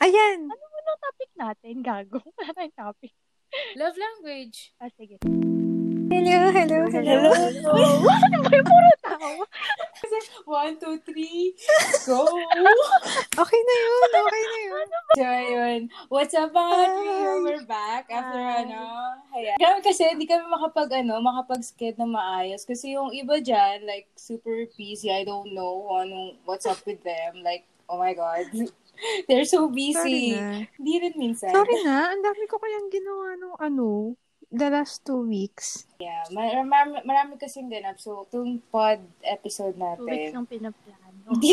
Ayan! Ano mo nang topic natin? Gago. Wala tayong topic. Love language. Ah, sige. Hello, hello, hello. Ano ba yung puro tao? One, two, three, go! Okay na yun, okay na yun. so, ayun. What's up, mga Hi. trio? We're back after, Hi. ano, haya. Grabe kasi, hindi kami makapag, ano, makapag-sked na maayos. Kasi yung iba dyan, like, super busy. I don't know ano, what's up with them. Like, oh my God. They're so Sorry busy. na. Hindi rin minsan. Sorry na, ang dami ko kayang ginawa nung ano, the last two weeks. Yeah, mar- marami, marami kasing ganap. So, itong pod episode Two weeks natin. ng pinaplano. Hindi,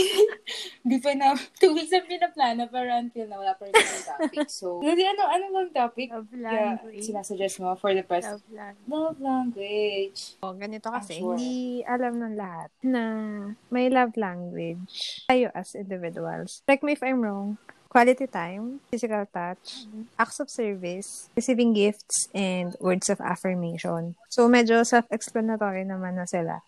hindi pa na, two weeks ang pinaplano, pero until na wala pa rin yung topic. So, hindi, ano, ano bang topic? Love Yeah, language. sinasuggest mo for the past Love language. love language. Oh, ganito kasi, sure. hindi alam ng lahat na may love language tayo as individuals. Correct me if I'm wrong. Quality time, physical touch, acts of service, receiving gifts, and words of affirmation. So, medyo self-explanatory naman na sila.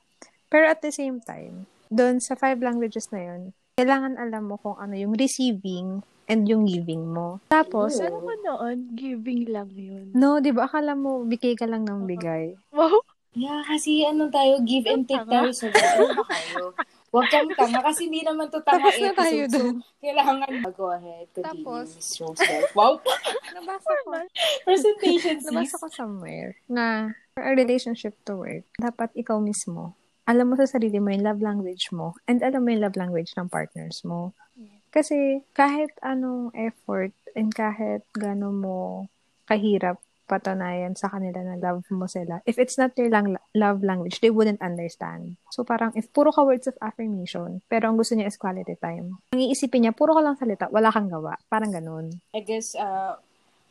Pero at the same time, doon sa five languages na yun, kailangan alam mo kung ano yung receiving and yung giving mo. Tapos, Ooh. Ano mo noon? Giving lang yun. no, di ba akala mo bigay ka lang ng bigay? Wow! Yeah, kasi ano tayo, give and take Tanga. tayo sa Ano kayo? Huwag kang tanga kasi hindi naman to tanga Tapos na tayo. So, dun. kailangan go ahead, continue, Tapos, Miss Roosevelt. Wow! Nabasa ko. Presentation, Nabasa ko somewhere na for a relationship to work, dapat ikaw mismo, alam mo sa sarili mo yung love language mo and alam mo yung love language ng partners mo. Kasi kahit anong effort and kahit gano'n mo kahirap patunayan sa kanila na love mo sila, if it's not their lang- love language, they wouldn't understand. So parang if puro ka words of affirmation, pero ang gusto niya is quality time, ang iisipin niya, puro ka lang salita, wala kang gawa. Parang ganun. I guess uh,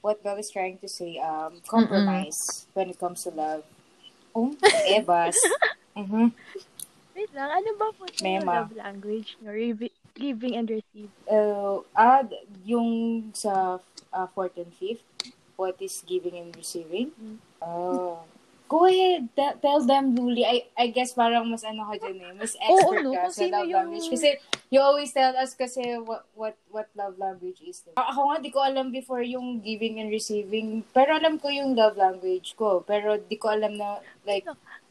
what Belle is trying to say, um, compromise when it comes to love. Oh, Evas. Mhm. Wait lang, ano ba po yung love language? Revi- giving and receiving. Uh, ah, yung sa uh, fourth and fifth, what is giving and receiving? Mm. Oh. Go ahead. Te- tell them, Luli. I, I guess parang mas ano ka dyan eh. Mas Oo, expert no, ka sa love yung- language. Kasi you always tell us kasi what what what love language is. A- Ako nga, di ko alam before yung giving and receiving. Pero alam ko yung love language ko. Pero di ko alam na, like,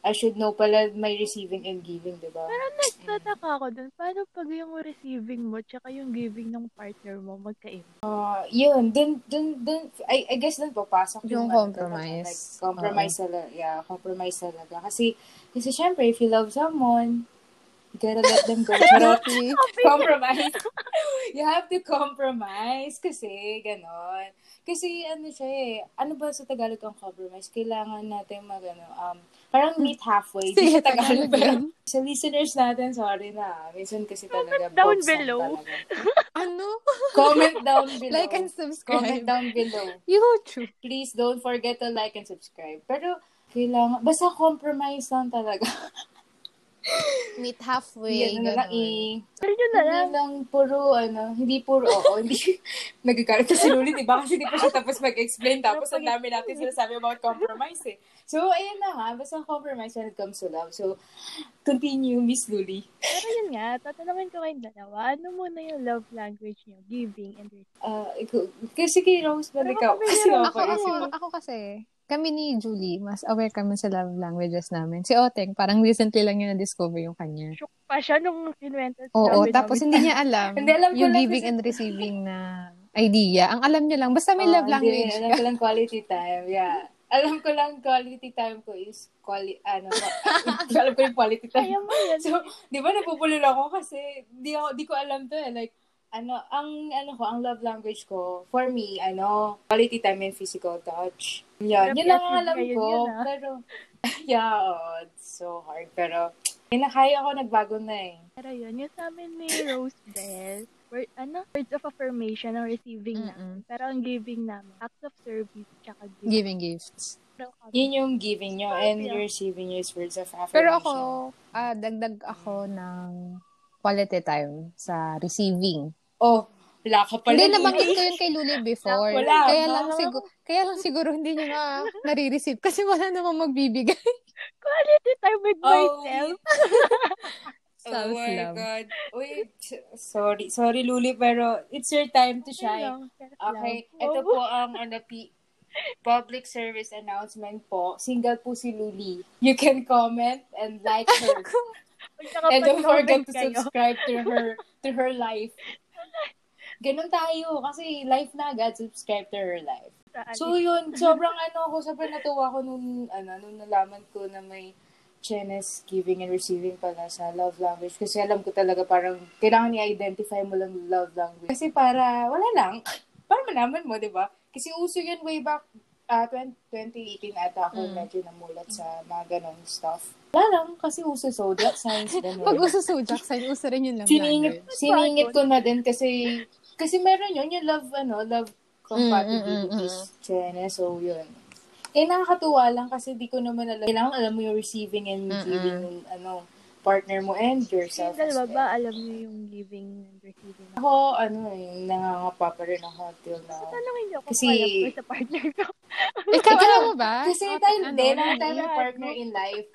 I should know pala may receiving and giving, di ba? Pero nagtataka ako dun, paano pag yung receiving mo tsaka yung giving ng partner mo magkaiba? Uh, yun, dun, dun, dun, I, I guess dun papasok Yung ano compromise. talaga, like, compromise talaga. Yeah, compromise talaga. Kasi, kasi syempre, if you love someone, you gotta let them go. Compromise. you have to compromise kasi, ganon. Kasi, ano siya eh, ano ba sa Tagalog ang compromise? Kailangan natin mag, ano, um, parang meet halfway. Di Sige, sa Tagalog, pero sa listeners natin, sorry na. Minsan kasi talaga, down box lang below. talaga. Ano? Comment down below. like and Comment subscribe. down below. YouTube. Please don't forget to like and subscribe. Pero, kailangan, basta compromise lang talaga. Meet halfway. Yan na lang eh. Pero yun na lang. Hindi lang puro, ano, hindi puro, oo, hindi, nagagalit na si Luli, di ba? Kasi di pa siya tapos mag-explain, tapos ang dami natin sinasabi about compromise eh. So, ayun na nga, basta compromise when it comes to love. So, continue, Miss Luli. Pero yun nga, tatanungin ko kayong dalawa, ano muna yung love language nyo? Giving and receiving. Uh, ikaw- kasi kay Rose, ba ikaw? Kasi ako, Ako, ako, isip- ako kasi, kami ni Julie, mas aware kami sa love languages namin. Si Oteng, parang recently lang yun na-discover yung kanya. Shook pa siya nung kinuwento sa Oo, amin tapos namin. hindi niya alam Hindi, alam yung giving and receiving na idea. Ang alam niya lang, basta may Oh, love hindi. language Alam ko lang quality time. Yeah. Alam ko lang quality time ko is quality, ano, alam ko yung quality time. So, di ba napupulol ako kasi di, ako, di ko alam to eh. Like, ano, ang, ano ko, ang love language ko, for me, ano, quality time and physical touch. Yan, yun lang ang alam ko. yun, ah. Pero, yeah, oh, it's so hard. Pero, kinakaya ko, nagbago na eh. Pero yun, yung sa amin ni Rose Bell, word, ano, words of affirmation ang receiving Mm-mm. namin. Pero ang giving namin, acts of service, tsaka giving. giving gifts. Yun yung giving nyo and Yeah. your receiving is words of affirmation. Pero ako, ah, dagdag ako ng quality time sa receiving. Oh, wala ka pala. Hindi, nabanggit ko yun kay Luli before. Wala kaya ba? lang siguro, kaya lang siguro hindi niya na nare-receive kasi wala namang magbibigay. Quality time with Oh, myself. Oh my. God. Uy, sorry. Sorry, Luli, pero it's your time to shine. Okay, ito Oo. po ang ano, public service announcement po. Single po si Luli. You can comment and like her. And don't forget to subscribe to her to her life. Ganun tayo. Kasi life na agad, subscribe to her life. Saan? So yun, sobrang ano ako, sobrang natuwa ko nung, ano, nung nalaman ko na may Chenes giving and receiving pala sa love language. Kasi alam ko talaga parang kailangan i-identify mo lang love language. Kasi para, wala lang, para malaman mo, di ba? Kasi uso yun way back ah 20, 2018 ata ako Mm. medyo namulat sa mga ganong stuff. Wala lang, kasi uso zodiac signs, ganun. Pag uso zodiac sign, uso rin yung love Siningit, siningit ko na din kasi, kasi meron yun, yung love, ano, love compatibilities. Mm, mm, mm, Chene, so yun. Eh, nakakatuwa lang kasi di ko naman alam. Kailangan alam mo yung receiving and Mm-mm. giving ng, ano, partner mo and yourself Yung dalawa ba, alam niyo yung giving and receiving? Ako, ano eh, nangangapa pa rin ako till now. Tanungin niyo kung Kasi- alam sa partner ko. Ikaw, alam mo ba? Kasi Okay, tayo, ano, din, ano, ang tayo yan? partner in life.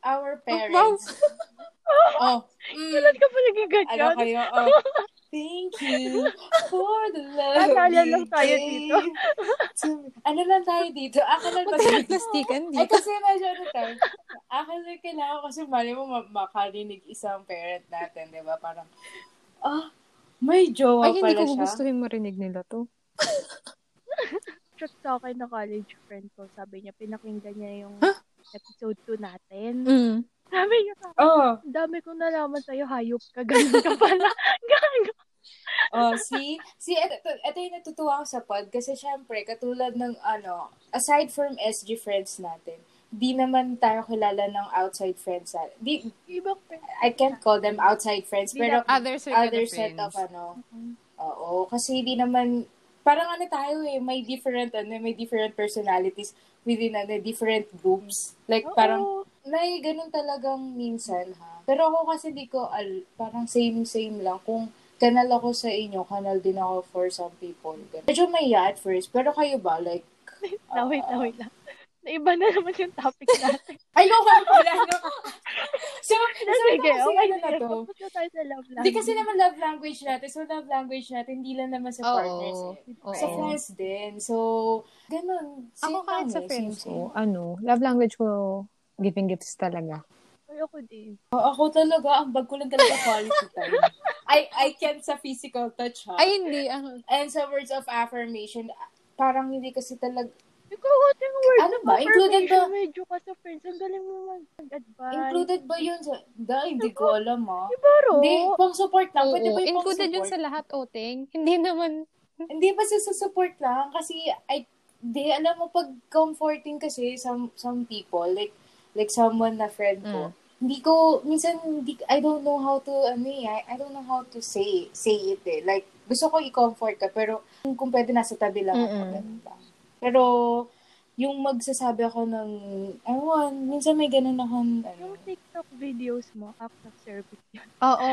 Our Wow. parents. oh, mm, Kailan ka pa naging ano kayo? Oh, thank you for the love Alala you lang tayo dito. Ano lang tayo dito? Akala ba Huwag plastikan Ay, dito. kasi medyo ano tayo. Akala kailangan kasi mali mo ma- makarinig isang parent natin, di ba? Parang, ah, may jowa Ay, hindi pala ko siya. gustuhin marinig nila to. Chat sa akin na college friend ko, sabi niya, pinakinggan niya yung Huh? episode 2 natin. Mm. Sabi niya sa akin, Oh, dami kong nalaman sa'yo, hayop ka, ganun ka pala. Gago. oh, see? See, ito, ito yung natutuwa ko sa pod kasi syempre, katulad ng ano, aside from SG friends natin, di naman tayo kilala ng outside friends. Di, Ibang. I can't call them outside friends, Di pero Other set other of set friends. of ano, Oo, kasi di naman, parang ano tayo eh, may different, ano, may different personalities within, ano, different groups. Like, Oo. parang, may ganun talagang minsan, ha? Pero ako kasi di ko, al, parang same-same lang. Kung kanal ako sa inyo, kanal din ako for some people. Ganun. Medyo may at first, pero kayo ba, like, Na, wait na, wait lang. Naiba na naman yung topic natin. ay, no, pala, no? so, Na, so, sige, kasi okay ano na to? Focus na tayo sa love language. Hindi kasi naman love language natin. So, love language natin, hindi lang naman sa partners eh. Oo. Sa friends din. So, ganun. Ako kahit lang sa friends ko, ano, love language ko, giving gifts talaga. Ay, ako din. Oh, ako talaga, ang bag ko lang talaga quality time. I, I can't sa physical touch, ha? Ay, hindi. Ano, And sa words of affirmation, parang hindi kasi talaga, Ikaw, what yung word Ano of ba? Included affirmation, ba? Medyo ka sa friends. Ang galing mo mag-advise. included ba yun sa, da, hindi ko alam, ha? Baro. Hindi, pang support lang. oo, Pwede ba yung included yun sa lahat, Oteng. Hindi naman, Hindi ba sa sa support lang? Kasi, I, di, alam mo, pag comforting kasi, some, some people, like, like someone na friend ko, hindi ko, minsan, hindi, I don't know how to, ano eh, I, I don't know how to say, say it eh. Like, gusto ko i-comfort ka, pero kung, kung pwede nasa tabi lang ako, ganun lang. Pero, yung magsasabi ako ng, ewan, minsan may ganun akong, ano, Yung TikTok videos mo, act of service yun. Oo.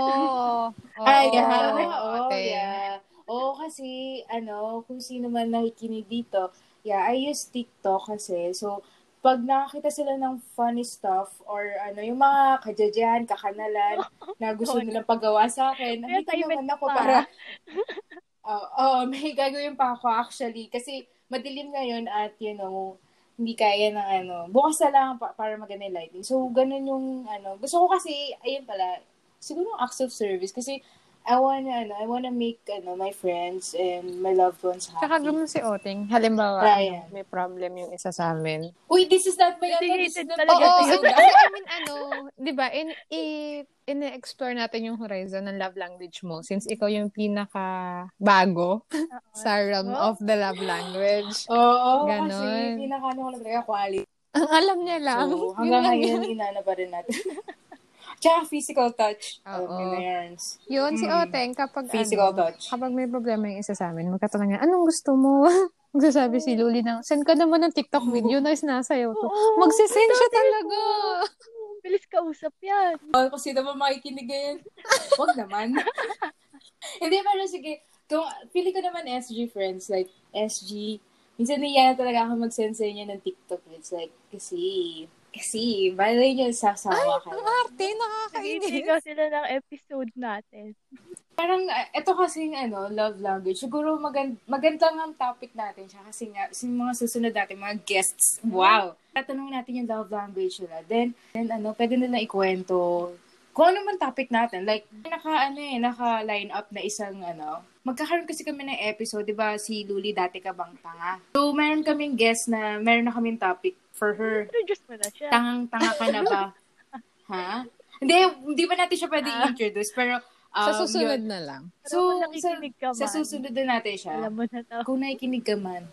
Oo. Ay, oo, yeah. oo, Oteng. yeah. Oo, kasi, ano, kung sino man nakikinig dito, yeah, I use TikTok kasi. So, pag nakakita sila ng funny stuff or ano, yung mga kajadyan, kakanalan, na gusto nilang paggawa sa akin, nandito naman ako pa. para, Oo, oh, may gagawin pa ako actually. Kasi madilim ngayon at, you know, hindi kaya ng ano, bukas na lang pa- para maganda yung lighting. So, ganun yung, ano, gusto ko kasi, ayun pala, siguro acts of service kasi I wanna, ano, I wanna make, ano, my friends and my loved ones happy. Tsaka ganun si Oteng. Halimbawa, Ryan. ano, may problem yung isa sa amin. Uy, this is not my, ano, this is not talaga Oo, hindi. Kasi I mean, ano, di ba, in, i, in-explore natin yung horizon ng love language mo since ikaw yung pinaka bago sa realm Oh. of the love language. Oo, Ganon. kasi pinaka, ano ko lang quality. Ang alam niya lang. So, hanggang ngayon, inana pa rin natin. Tsaka physical touch. Oo. Yun, si Mm. Oteng, kapag Physical ano, touch. kapag may problema yung isa sa amin, magkatanong niya, anong gusto mo? Magsasabi si Luli ng, send ka naman ng TikTok video na sinasayaw to. Magsisend siya talaga. Bilis ka usap yan. Oh, kung sino ba makikinig ngayon? Huwag naman. Hindi, pero sige. Kung, pili ko naman SG friends, like, SG, minsan niya talaga ako mag-send sa inyo ng TikTok. It's like, kasi, Kasi, balay niyo sasawa ka. Ang lang. arte, nakakainis. Nag-iisigaw sila ng episode natin. Parang, ito kasi ano, love language. Siguro magand maganda nga ang topic natin siya kasi nga, sa mga susunod natin, mga guests, wow! Tatanungin natin yung love language nila. Then, then ano, pwede nila ikwento kung ano man topic natin. Like, naka, ano eh, naka-line up na isang, ano, magkakaroon kasi kami ng episode, di ba, si Luli dati ka bang tanga? So, meron kaming guest na, meron na kaming topic for her. Introduce mo na siya. Tangang-tanga ka na ba? ha? Hindi, hindi ba natin siya pwede i-introduce? Pero, um, Sa susunod yun. na lang. So, sa, sa susunod na natin siya. Alam mo na to. Kung nakikinig ka man.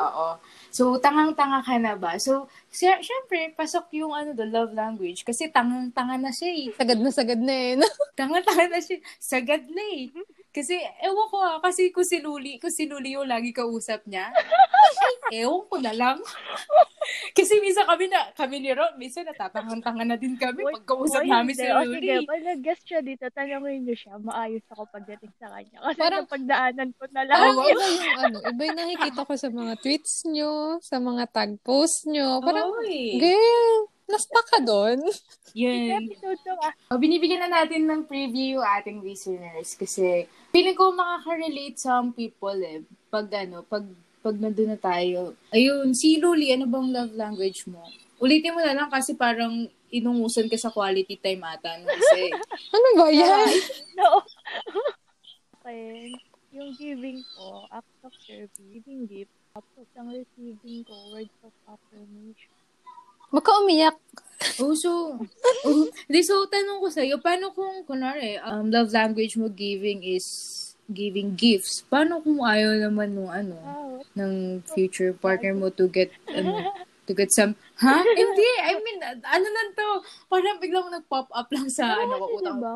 Oo. So, tangang-tanga ka na ba? So, sy- syempre, pasok yung ano the love language. Kasi tangang-tanga na siya eh. Sagad na sagad na eh. no? Tanga-tanga na siya. Sagad na eh. Kasi, ewan ko ah, kasi kung si Luli, kung si Luli yung lagi kausap niya, ewan ko na lang. kasi minsan kami na, kami ni Ron, minsan natatangang-tanga na din kami pag kausap namin si O, Luli. sige, pag nag-guest siya dito, tanongin niyo siya, maayos ako pagdating sa kanya. Kasi Parang- napagdaanan ko na lahat. Oo. iba yung ano, iba yung nakikita ko sa mga tweets nyo, sa mga tag post nyo. Parang, Oy. girl, nasta ka doon. Yun. O, binibigyan na natin ng preview ating listeners kasi feeling ko makaka-relate some people eh. Pag ano, pag, pag nandun na tayo. Ayun, si Luli, ano bang love language mo? Ulitin mo na lang kasi parang inungusan ka sa quality time ata. No? Kasi, Ano ba yan? No. okay. Yung giving ko, act of service, giving gift, tapos ang receiving ko, words of affirmation. Baka umiyak. oh, so, oh, di, so, tanong ko sa'yo, paano kung, kunwari, um, love language mo giving is giving gifts. Paano kung ayaw naman nung ano, ng future partner mo to get ano to get some ha hindi I mean ano lang to parang biglang nag-pop up lang sa ano ko Kasi utang diba,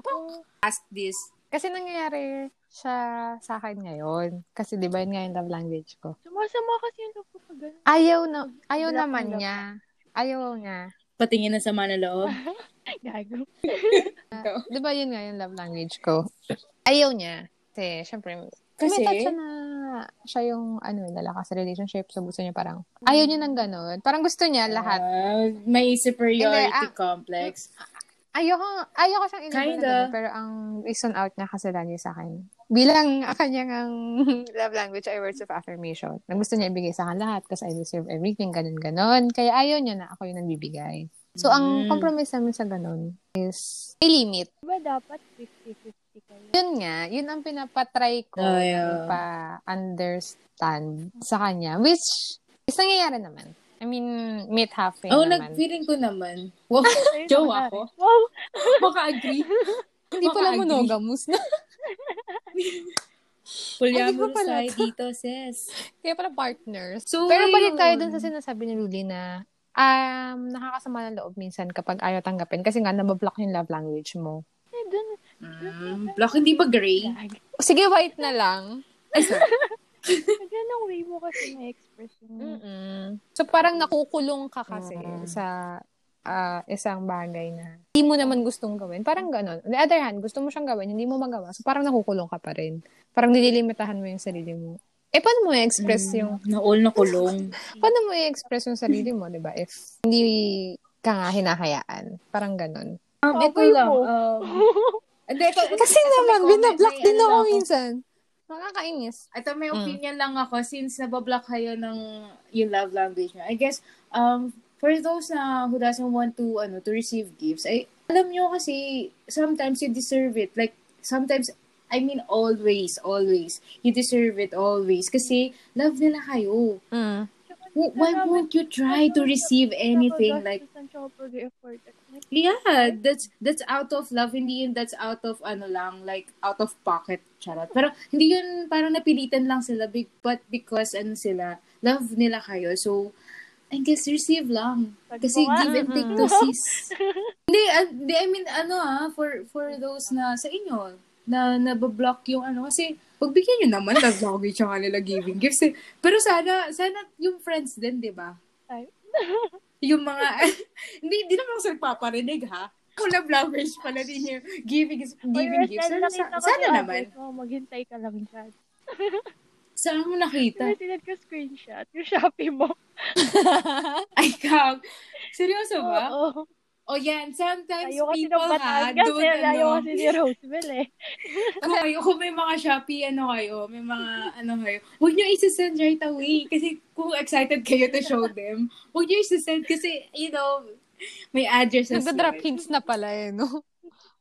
ask this Kasi nangyayari siya sa akin ngayon. Kasi di ba yun nga yung love language ko. sumasama kasi yung loob ko pag. Ayaw na, ayaw naman niya. Ayaw niya. patingin na sama na loob Gago. Di ba yun nga yung love language ko? Ayaw niya. Kasi, syempre, Kasi? kumita siya na siya yung, ano, lalakas sa relationship. So, gusto niya parang, ayaw niya ng ganun. Parang gusto niya lahat. Ah, may superiority Hindi, ah, complex Ayoko, ayoko siyang ilabas na ganun, pero ang reason out niya kasi lagi sa akin. Bilang kanyang ang love language ay words of affirmation. Na gusto niya ibigay sa akin lahat kasi I deserve everything, ganun, ganun. Kaya ayaw niya na ako yung nagbibigay. So, ang Mm. compromise namin sa ganun is may limit. Diba dapat 50-50 kayo? Yun nga, yun ang pinapatry ko Oh, yeah. ipa-understand sa kanya. Which, is nangyayari naman. I mean, meet halfway oh naman. nag-feeling ko naman wow naman. ako Wow! maka-agree Hindi pala monogamous na. Polyamorous pala tayo to. dito sis Kaya pala partners. So, Pero balik tayo dun sa sinasabi ni Luli na um, nakakasama ng loob minsan kapag ayaw tanggapin kasi nga nabablock yung love language mo. Eh, dun. mm, block hindi ba gray. Sige, white na lang. ay sorry Ganong way mo kasi na-express. Mm-mm. So parang nakukulong ka kasi Mm. sa ah, isang bagay na hindi mo naman gustong gawin. Parang ganon. On the other hand, gusto mo siyang gawin, hindi mo magawa. So parang nakukulong ka pa rin. Parang nililimitahan mo yung sarili mo. Eh, paano mo i-express yung na all na kulong paano mo i-express yung sarili mo, 'di ba? If hindi ka nga hinahayaan. Parang ganon. Um, ito Okay lang. po. Um, hindi, ito, Kasi ito naman, binablock din ako minsan. Nakakainis. Ito may Mm. opinion lang ako since nabablock kayo ng yung love language nyo. I guess, um, for those na who doesn't want to, ano, to receive gifts, ay, alam nyo kasi, sometimes you deserve it. Like, sometimes, I mean, always, always. You deserve it always. Kasi, love nila kayo. Mm. Why won't you try to receive anything like. Yeah, that's that's out of love, hindi yun that's out of ano lang, like out of pocket, charot. Pero hindi yun parang napilitan lang sila but because ano sila, love nila kayo. So I guess receive lang. Kasi Pag- give and take to sis. hindi, ah, hindi, I mean, ano ah, for, for those na sa inyo, na nabablock yung ano, kasi pagbigyan nyo naman, language yung kanila giving gifts eh. Pero sana, sana yung friends din, di ba? Yung mga, hindi, hindi naman ako sa nagpaparinig ha. Kung love language pala din yung giving, giving gifts. Sana, sana, sana naman. Maghintay ka lang dyan. Saan mo nakita? Sinad ko screenshot. Yung Shopee mo. Ay, kag. Seryoso ba? Oo. O yan, sometimes Ayaw people ha, don't Eh. Ayaw ano. kasi ni Roseville eh. Kung kayo, kung may mga Shopee, ano kayo, may mga, ano kayo, huwag nyo isasend right away. Kasi kung excited kayo to show them, huwag nyo isasend kasi, you know, may address as Nagda-drop well. hints na pala eh, no?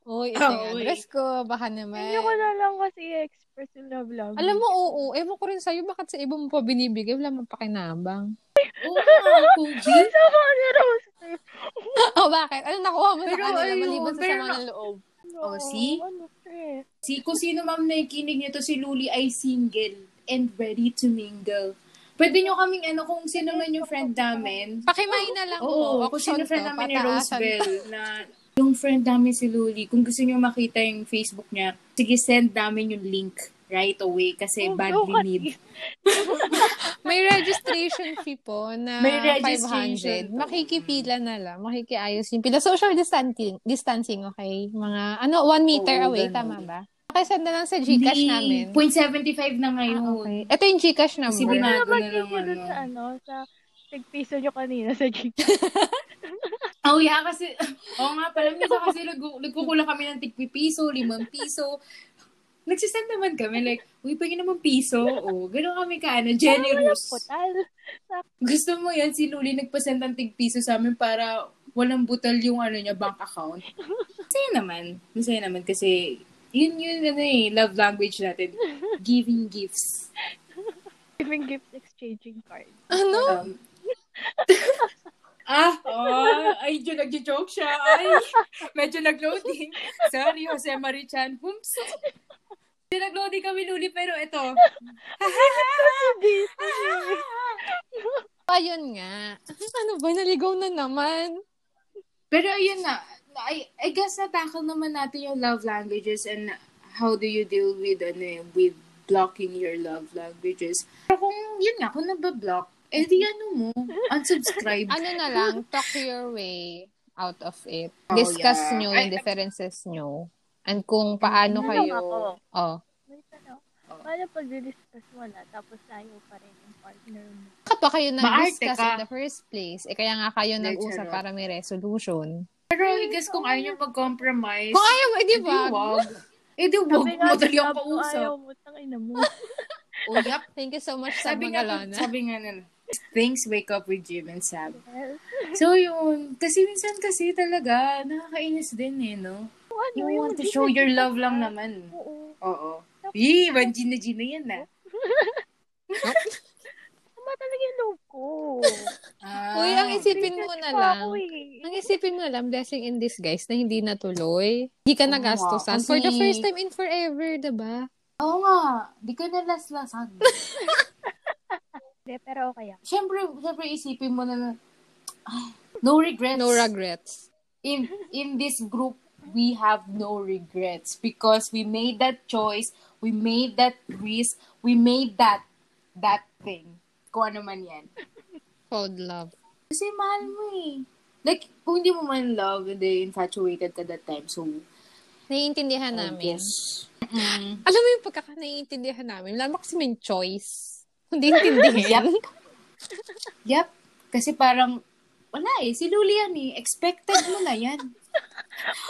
Uy, ito Oo, yung address ko. Baka naman. Hindi ko na lang kasi i-express yung love language. Alam mo, oo. Ewan ko rin sa'yo, bakit sa iba mo pa binibigay? Wala mo pakinabang. Oo nga, Kobe. Sama ni oh, bakit? Ano nakuha mo Pero sa kanila ayun, maliban sa sama ng loob? Oh, see? Ano eh. Si, kung sino ma'am nakikinig nito, si Luli ay single and ready to mingle. Pwede nyo kaming ano, kung sino man yung friend namin. Pakimay na lang Oo, po. kung sino friend namin ni. Rosebell na yung friend namin si Luli, kung gusto nyo makita yung Facebook niya, sige, send namin yung link right away kasi Oh, badly at need. May registration fee po na May registration 500. po. Makikipila na lang. Makikiayos yung pila. Social distancing, distancing okay? Mga, ano, one meter Oo, away, ganun. tama ba? Pakisend na lang sa Gcash Hindi, namin. 0.75 na ngayon. Ah, okay. Ito yung Gcash number. Ano binago ba na lang ano. sa ano, sa tigpiso nyo kanina sa G. Oh, yeah, kasi, oo nga pala, minsan kasi nag- nagkukulang kami ng tigpi piso, limang piso. Nagsisend naman kami, like, uy, pagin naman piso. O, gano'n kami ka, ano, generous. Gusto mo yan, si Luli nagpasend ng tig piso sa amin para walang butal yung ano niya, bank account. Masaya naman. Masaya naman kasi yun yun, ano eh, love language natin. Giving gifts. Giving gifts, exchanging cards. Ano? Um, ah, oh, ay, dyan nag-joke siya. Ay, medyo nag-loading. Sorry, Jose Marichan. Oops. Medyo nag-loading kami, Luli, pero ito. Ayun nga. Ano ba? Naligaw na naman. Pero ayun na, I, I guess na-tackle naman natin yung love languages and how do you deal with, ano, eh, with blocking your love languages. Pero kung, yun nga, kung nabablock, eh di ano mo, unsubscribe. Ano na lang, talk your way out of it. Oh, Discuss yeah. nyo yung differences nyo. And kung paano Ano kayo... ako? Oh. Tanong. Paano pag discuss mo na, tapos ayaw pa rin yung partner mo? Bakit pa kayo nag-discuss ka. in the first place? Eh, kaya nga kayo Like, nag-usap para may resolution. Pero I guess kung ayaw nyo mag-compromise, Kung ayaw mo, eh, di ba? wag. Eh di wag, madali ang pausap. Ayaw mo, tangina mo. Oh, yep. Thank you so much sa Sabi mga nga, lana. sabi nga na, things wake up with Jim and Sam. So yun, kasi minsan kasi talaga, nakakainis din eh, no? Ano, You want to Gina show your Gina love lang naman. Oo. Oo. Yee, man Gina Gina yan na. Tama talaga yung loob ko. Ah. Uy, ang isipin mo na lang. eh. Ang isipin mo na lang, blessing in disguise na hindi natuloy. Hindi ka nga, For the first time in forever, diba? Oo nga, di ka na laslasan. Hindi, pero okay ah. Siyempre, siyempre isipin mo na, na ay, no regrets. No regrets. in in this group we have no regrets because we made that choice, we made that risk, we made that that thing. Kung ano man yan. Cold love. Kasi mahal mo eh. Like, kung hindi mo man love, hindi infatuated ka that time. So, Naiintindihan I namin. guess. Mm. Alam mo yung pagkaka naiintindihan namin, lalo kasi may choice. Hindi intindihin. Yep. Kasi parang, wala eh. Si Luli yan eh. Expected mo na yan.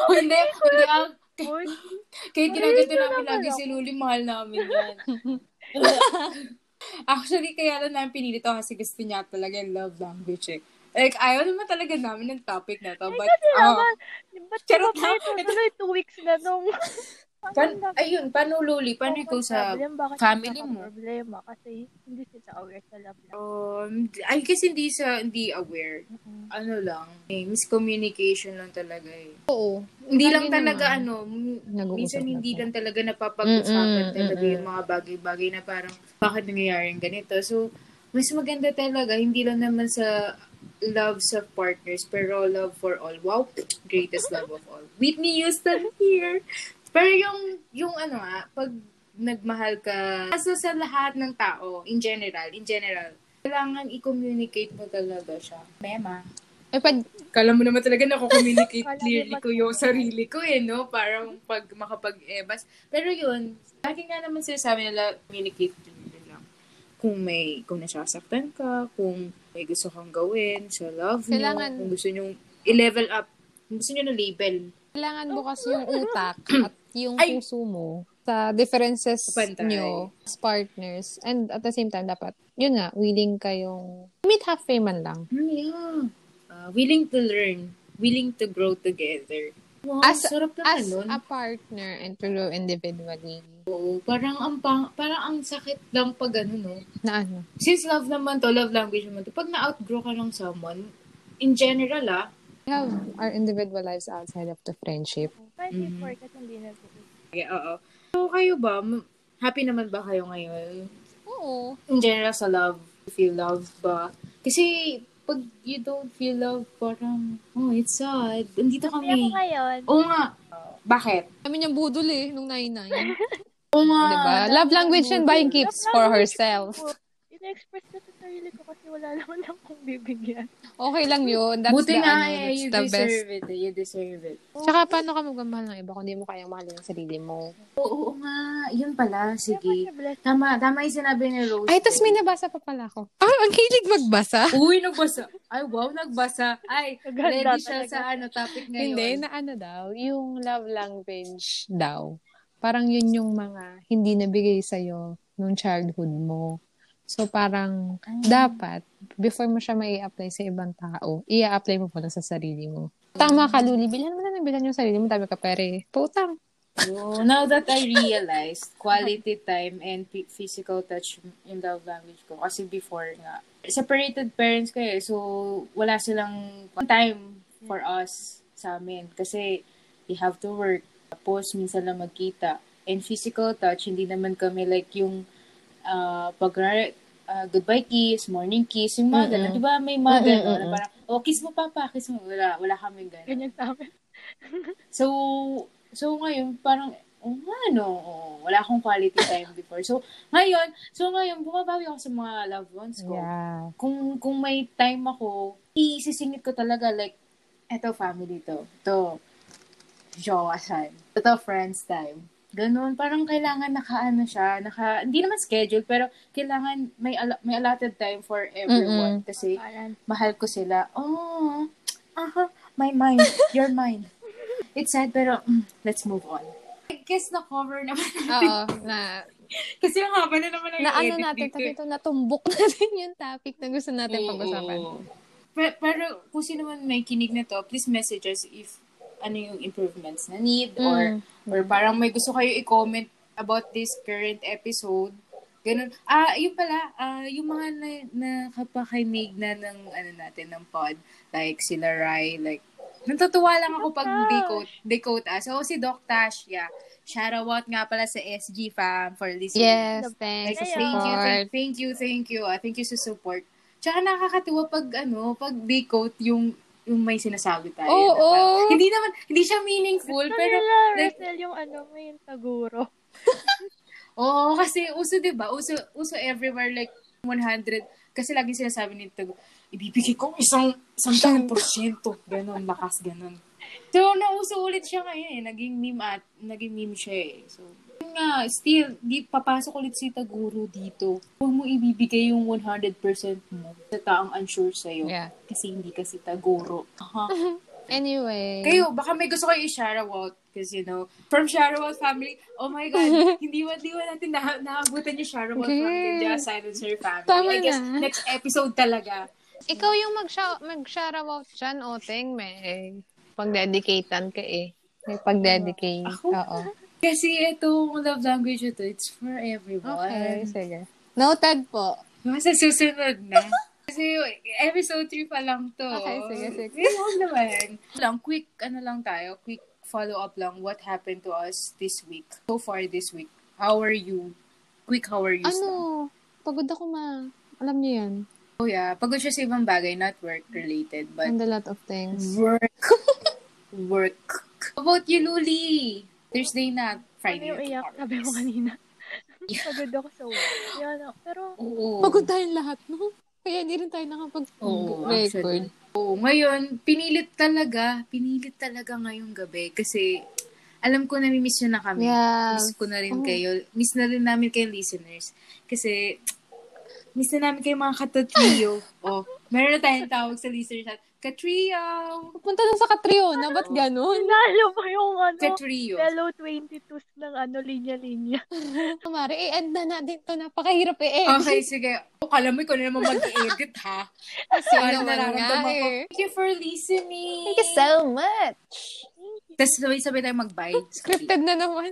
O hindi, hindi ah. Uy, Kaya ginaganto Ay, namin lagi si Luli, mahal namin yan. Actually, kaya lang namin pinili to kasi gusto niya talaga yung love language eh. Like, ayaw naman talaga namin ng topic na to. But, kasi oh, naman, ba't Charot lang. pwede tuloy two weeks na nung... pan, ayun, paano Luli? Paano ikaw sa family mo? problema kasi hindi sila aware sa love. Um, I guess hindi sa, hindi aware. Ano lang, eh, miscommunication lang talaga eh. Oo. Hindi lang talaga naman. ano, minsan hindi lang talaga napapag-usapan talaga yung mga bagay-bagay na parang bakit nangyayaring ganito. So, mas maganda talaga, hindi lang naman sa love sa partners, pero love for all. Wow, greatest love of all. Whitney Houston here. Pero yung, yung ano nga, pag nagmahal ka, kaso sa lahat ng tao, in general, in general, kailangan i-communicate mo talaga siya. Mema. Eh, pag, Kala mo naman talaga mo clearly ko yung sarili ko eh, no? Parang pag makapag-ebas. Pero yun, lagi nga naman sinasabi nila, communicate kung may, kung nasasaktan ka, kung may gusto kang gawin sa love Kailangan- nyo, kung gusto nyo i-level up, kung gusto nyo na label. Kailangan bukas yung utak at yung Ay! puso mo sa differences Pantay. nyo as partners. And at the same time, dapat, yun nga, willing kayong meet halfway man lang. Hmm, yeah. Uh, willing to learn, willing to grow together. Wow, As- sarap naman As nun. a partner and to grow individually. Oo, parang ang pang, parang ang sakit lang pag ano, no? Na ano? Since love naman to, love language naman to, pag na-outgrow ka ng someone, in general, ah, We have our individual lives outside of the friendship. Kahit Mhm. before, kasi hindi na yeah, oo. So, kayo ba, happy naman ba kayo ngayon? Oo. In general, sa love, feel love ba? Kasi, pag you don't feel love, parang, oh, it's sad. Andito Kaya ako kami. ngayon, Oo nga. Bakit? Kami niyang budol eh, nung 99. Oo nga. diba? Love language and buying gifts for herself. ina-express ko sa sarili ko kasi wala naman akong bibigyan. Okay lang yun. That's Buti the, nga ano, eh, that's you the best. deserve it. eh, You deserve it. Tsaka paano ka magmamahal ng iba kung di mo kayang mahalin ang sarili mo? Oo, oo nga. Yun pala. Sige. Tama, tama yung sinabi ni Rose. Ay, tas may nabasa pa pala ako. Ah, ang hilig magbasa. Uy, nagbasa. Ay, wow, nagbasa. Ay, ready siya talaga. sa ano topic ngayon. Hindi, na ano daw, yung love language daw. Parang yun yung mga hindi nabigay sa'yo nung childhood mo. So, parang dapat, before mo siya mai apply sa ibang tao, i-apply mo muna sa sarili mo. Tama ka, Luli. Bilhan mo na ng bilhan yung sarili mo. Dami ka pere. Putang. Oh, now that I realized quality time and p- physical touch in love language ko. Kasi before nga, separated parents ko eh. So, wala silang time for us sa amin. Kasi, we have to work. Tapos, minsan lang magkita. And physical touch, hindi naman kami like yung uh, pag uh, goodbye kiss, morning kiss, yung mga. Mm-mm. Di ba may mga Mm-mm, ganun? na. Parang, oh, kiss mo papa, kiss mo. Wala, wala kami ganun. Ganyan sa amin. So, so ngayon, parang, oh, ano, oh, wala akong quality time before. So, ngayon, so ngayon, bumabawi ako sa mga loved ones ko. Yeah. Kung, kung may time ako, isisingit ko talaga, like, eto family to. Ito, jowasan. Ito friends time. Ganun, parang kailangan naka, ano siya, naka, hindi naman schedule, pero kailangan may, al- may allotted time for everyone. Kasi, Parang, mahal ko sila. Oh, aha, my mind, your mind. It's sad, pero mm, let's move on. I guess na-cover naman natin. Oo, na, Kasi ang haba na naman ang na ano edit natin, dito. tabi ito, natumbok natin yung topic na gusto natin Oo, pag-usapan. Pero, pero kung sino man may kinig na to, please message us if ano yung improvements na need or Mm. or parang may gusto kayo i-comment about this current episode. Ganun. Ah, yun pala, ah, yung mga na, nakapakinig na ng ano natin ng pod, like sila Rai, like natutuwa lang ako pag they quote us. So, si Doc Tash, yeah. Shout out nga pala sa SG fam for listening. Yes, thanks. Like, thank you, thank, thank you, thank you. Ah, thank you sa support. Tsaka nakakatuwa pag ano, pag quote yung yung may sinasabi tayo. Oo, na parang- oo. Hindi naman, hindi siya meaningful, gusto pero nila, like, yung ano, may taguro. oo, kasi uso, di ba? Uso, uso everywhere, like, 100. Kasi lagi sinasabi nito, ibibigay ko isang, isang daang porsyento. Ganon, lakas, ganon. So, nauso ulit siya ngayon eh. Naging meme at, naging meme siya eh. So, yun nga, still, di papasok ulit si Taguro dito. Huwag mo ibibigay yung 100% mo sa taong unsure sa'yo. Yeah. Kasi hindi kasi Taguro. Aha. Anyway. Kayo, baka may gusto kayo i-shoutout. Because, you know, from Shoutout family, oh my God, hindi ba, hindi natin na, naabutan yung Shoutout Okay. family, just Silencer family. Tama I guess, na. next episode talaga. Ikaw yung mag-shoutout dyan, Oteng. May pag-dedicatean ka eh. May pag-dedicate. Ako? Oo. Kasi itong love language ito, it's for everyone. Okay, sige. Noted po. Masa susunod na. Kasi episode 3 pa lang to. Okay, sige, sige. Huwag naman. Lang, quick, ano lang tayo, quick follow-up lang what happened to us this week. So far this week. How are you? Quick, how are you? Ano? Pagod ako ma. Alam niyo yan. Oh yeah, pagod siya sa ibang bagay, not work-related, but And a lot of things. work. work. How about you, Luli? Thursday na, Ano Friday yung na iyak, sabi mo kanina. Pagod ako sa work. Yan, oh. pero, Oo. Pagod tayong lahat, no? Kaya hindi rin tayo Oo, nakapag-record. actually. Oo, ngayon, pinilit talaga, pinilit talaga ngayong gabi kasi alam ko na miss nyo na kami. Yeah. Miss ko na rin Oh. kayo. Miss na rin namin kayo listeners. Kasi Miss na namin kayo mga katatrio. oh, meron na tayong tawag sa listener chat. Katrio! Pupunta lang sa katrio na, ba't ganun? Nalo pa yung ano, Katrio. fellow 22s ng ano, linya-linya. Mari, i-end na natin to. Napakahirap i-end. Okay, sige. O, kala mo, ikaw na naman mag-edit, ha? Kasi Ano naman nga nararamdaman ko? eh. Thank you for listening. Thank you so much. Tapos sabay-sabay tayo mag-bye. Scripted na naman.